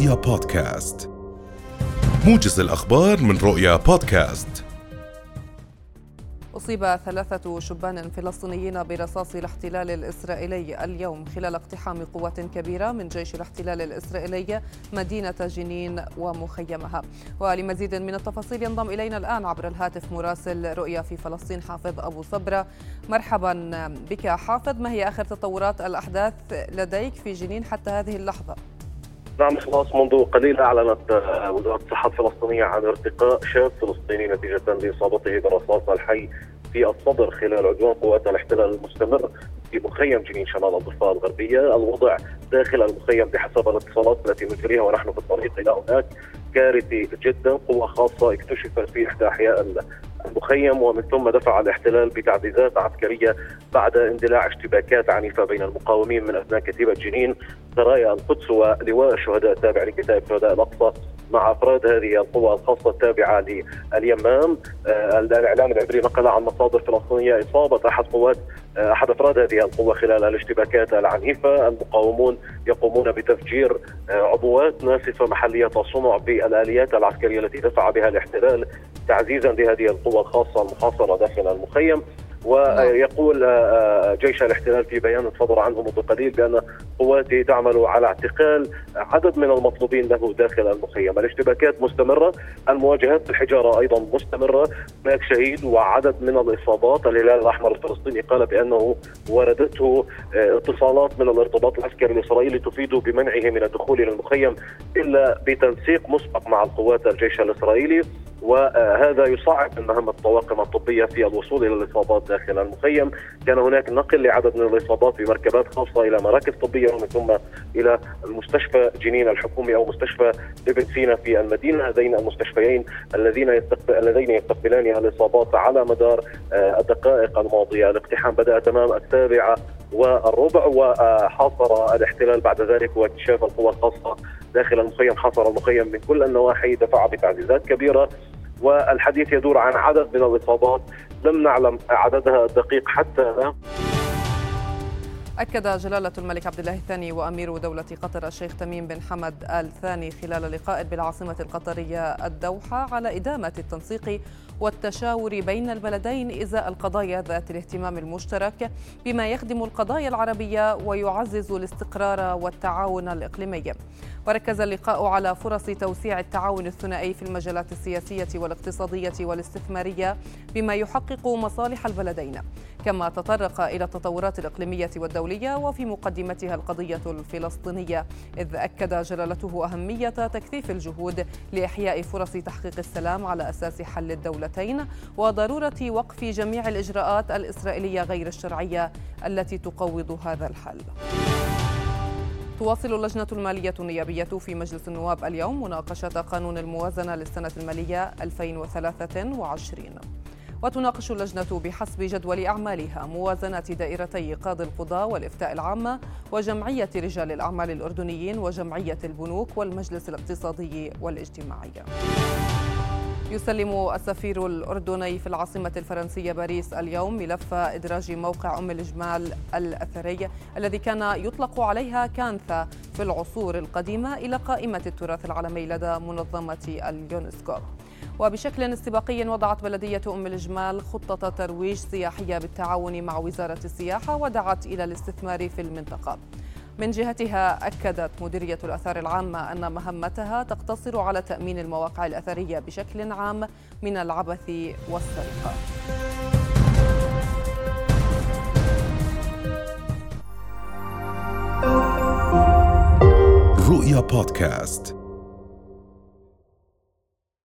رؤيا بودكاست. موجز الأخبار من رؤيا بودكاست. أصيب ثلاثة شبان فلسطينيين برصاص الاحتلال الإسرائيلي اليوم خلال اقتحام قوات كبيرة من جيش الاحتلال الإسرائيلي مدينة جنين ومخيمها. ولمزيد من التفاصيل ينضم إلينا الآن عبر الهاتف مراسل رؤيا في فلسطين حافظ أبو صبرة. مرحبا بك حافظ. ما هي آخر تطورات الأحداث لديك في جنين حتى هذه اللحظة؟ نعم خلاص منذ قليل أعلنت وزاره الصحه الفلسطينيه عن ارتقاء شاب فلسطيني نتيجة لإصابته برصاص الحي في الصدر خلال عدوان قوات الاحتلال المستمر في مخيم جنين شمال الضفة الغربية، الوضع داخل المخيم بحسب الاتصالات التي نجريها ونحن في الطريق إلى هناك كارثي جدا، قوة خاصة اكتشفت في إحدى أحياء المخيم ومن ثم دفع الاحتلال بتعزيزات عسكرية بعد اندلاع اشتباكات عنيفة بين المقاومين من ابناء كتيبة جنين سرايا القدس ولواء الشهداء التابع لكتائب شهداء الأقصى. مع أفراد هذه القوى الخاصة التابعة لليمام. آه الاعلام العبري نقل عن مصادر فلسطينية إصابة أحد قوات آه أحد أفراد هذه القوة خلال الاشتباكات العنيفة. المقاومون يقومون بتفجير آه عبوات ناسفة محلية الصنع بالآليات العسكرية التي دفع بها الاحتلال تعزيزا لهذه القوى الخاصة المحاصره داخل المخيم. ويقول جيش الاحتلال في بيان صدر عنه منذ قليل بأن قواته تعمل على اعتقال عدد من المطلوبين له داخل المخيم، الاشتباكات مستمرة، المواجهات بالحجاره أيضا مستمرة، هناك شهيد وعدد من الاصابات، الهلال الأحمر الفلسطيني قال بأنه وردته اتصالات من الارتباط العسكري الإسرائيلي تفيد بمنعه من الدخول إلى المخيم إلا بتنسيق مسبق مع القوات الجيش الإسرائيلي. وهذا يصعب من مهمه الطواقم الطبية في الوصول إلى الإصابات داخل المخيم، كان هناك نقل لعدد من الإصابات بمركبات خاصة إلى مراكز طبية ومن ثم إلى المستشفى جنين الحكومي أو مستشفى ابن سينا في المدينة، هذين المستشفيين الذين يستقبل الذين يستقبلان الإصابات على مدار الدقائق الماضية، الاقتحام بدأ تمام السابعه والربع وحاصر الاحتلال بعد ذلك واكتشاف القوى الخاصة داخل المخيم حاصر المخيم من كل النواحي دفع بتعزيزات كبيرة والحديث يدور عن عدد من الإصابات. لم نعلم عددها الدقيق حتى الآن. أكد جلالة الملك عبد الله الثاني وأمير دولة قطر الشيخ تميم بن حمد الثاني خلال لقاء بالعاصمة القطرية الدوحة على إدامة التنسيق والتشاور بين البلدين إزاء القضايا ذات الاهتمام المشترك بما يخدم القضايا العربية ويعزز الاستقرار والتعاون الإقليمي. وركز اللقاء على فرص توسيع التعاون الثنائي في المجالات السياسية والاقتصادية والاستثمارية بما يحقق مصالح البلدين كما تطرق إلى التطورات الإقليمية والدولية وفي مقدمتها القضية الفلسطينية إذ أكد جلالته أهمية تكثيف الجهود لإحياء فرص تحقيق السلام على أساس حل الدولتين وضرورة وقف جميع الإجراءات الإسرائيلية غير الشرعية التي تقوض هذا الحل. تواصل اللجنة المالية النيابية في مجلس النواب اليوم مناقشة قانون الموازنة للسنة المالية 2023 وتناقش اللجنة بحسب جدول أعمالها موازنات دائرتي قاضي القضاء والإفتاء العامة وجمعية رجال الأعمال الأردنيين وجمعية البنوك والمجلس الاقتصادي والاجتماعي. يسلم السفير الأردني في العاصمة الفرنسية باريس اليوم ملف إدراج موقع أم الجمال الأثري الذي كان يطلق عليها كانثا في العصور القديمة إلى قائمة التراث العالمي لدى منظمة اليونسكو. وبشكل استباقي وضعت بلدية أم الجمال خطة ترويج سياحية بالتعاون مع وزارة السياحة ودعت إلى الاستثمار في المنطقة. من جهتها أكدت مديرية الآثار العامة أن مهمتها تقتصر على تأمين المواقع الأثرية بشكل عام من العبث والسرقة. رؤيا بودكاست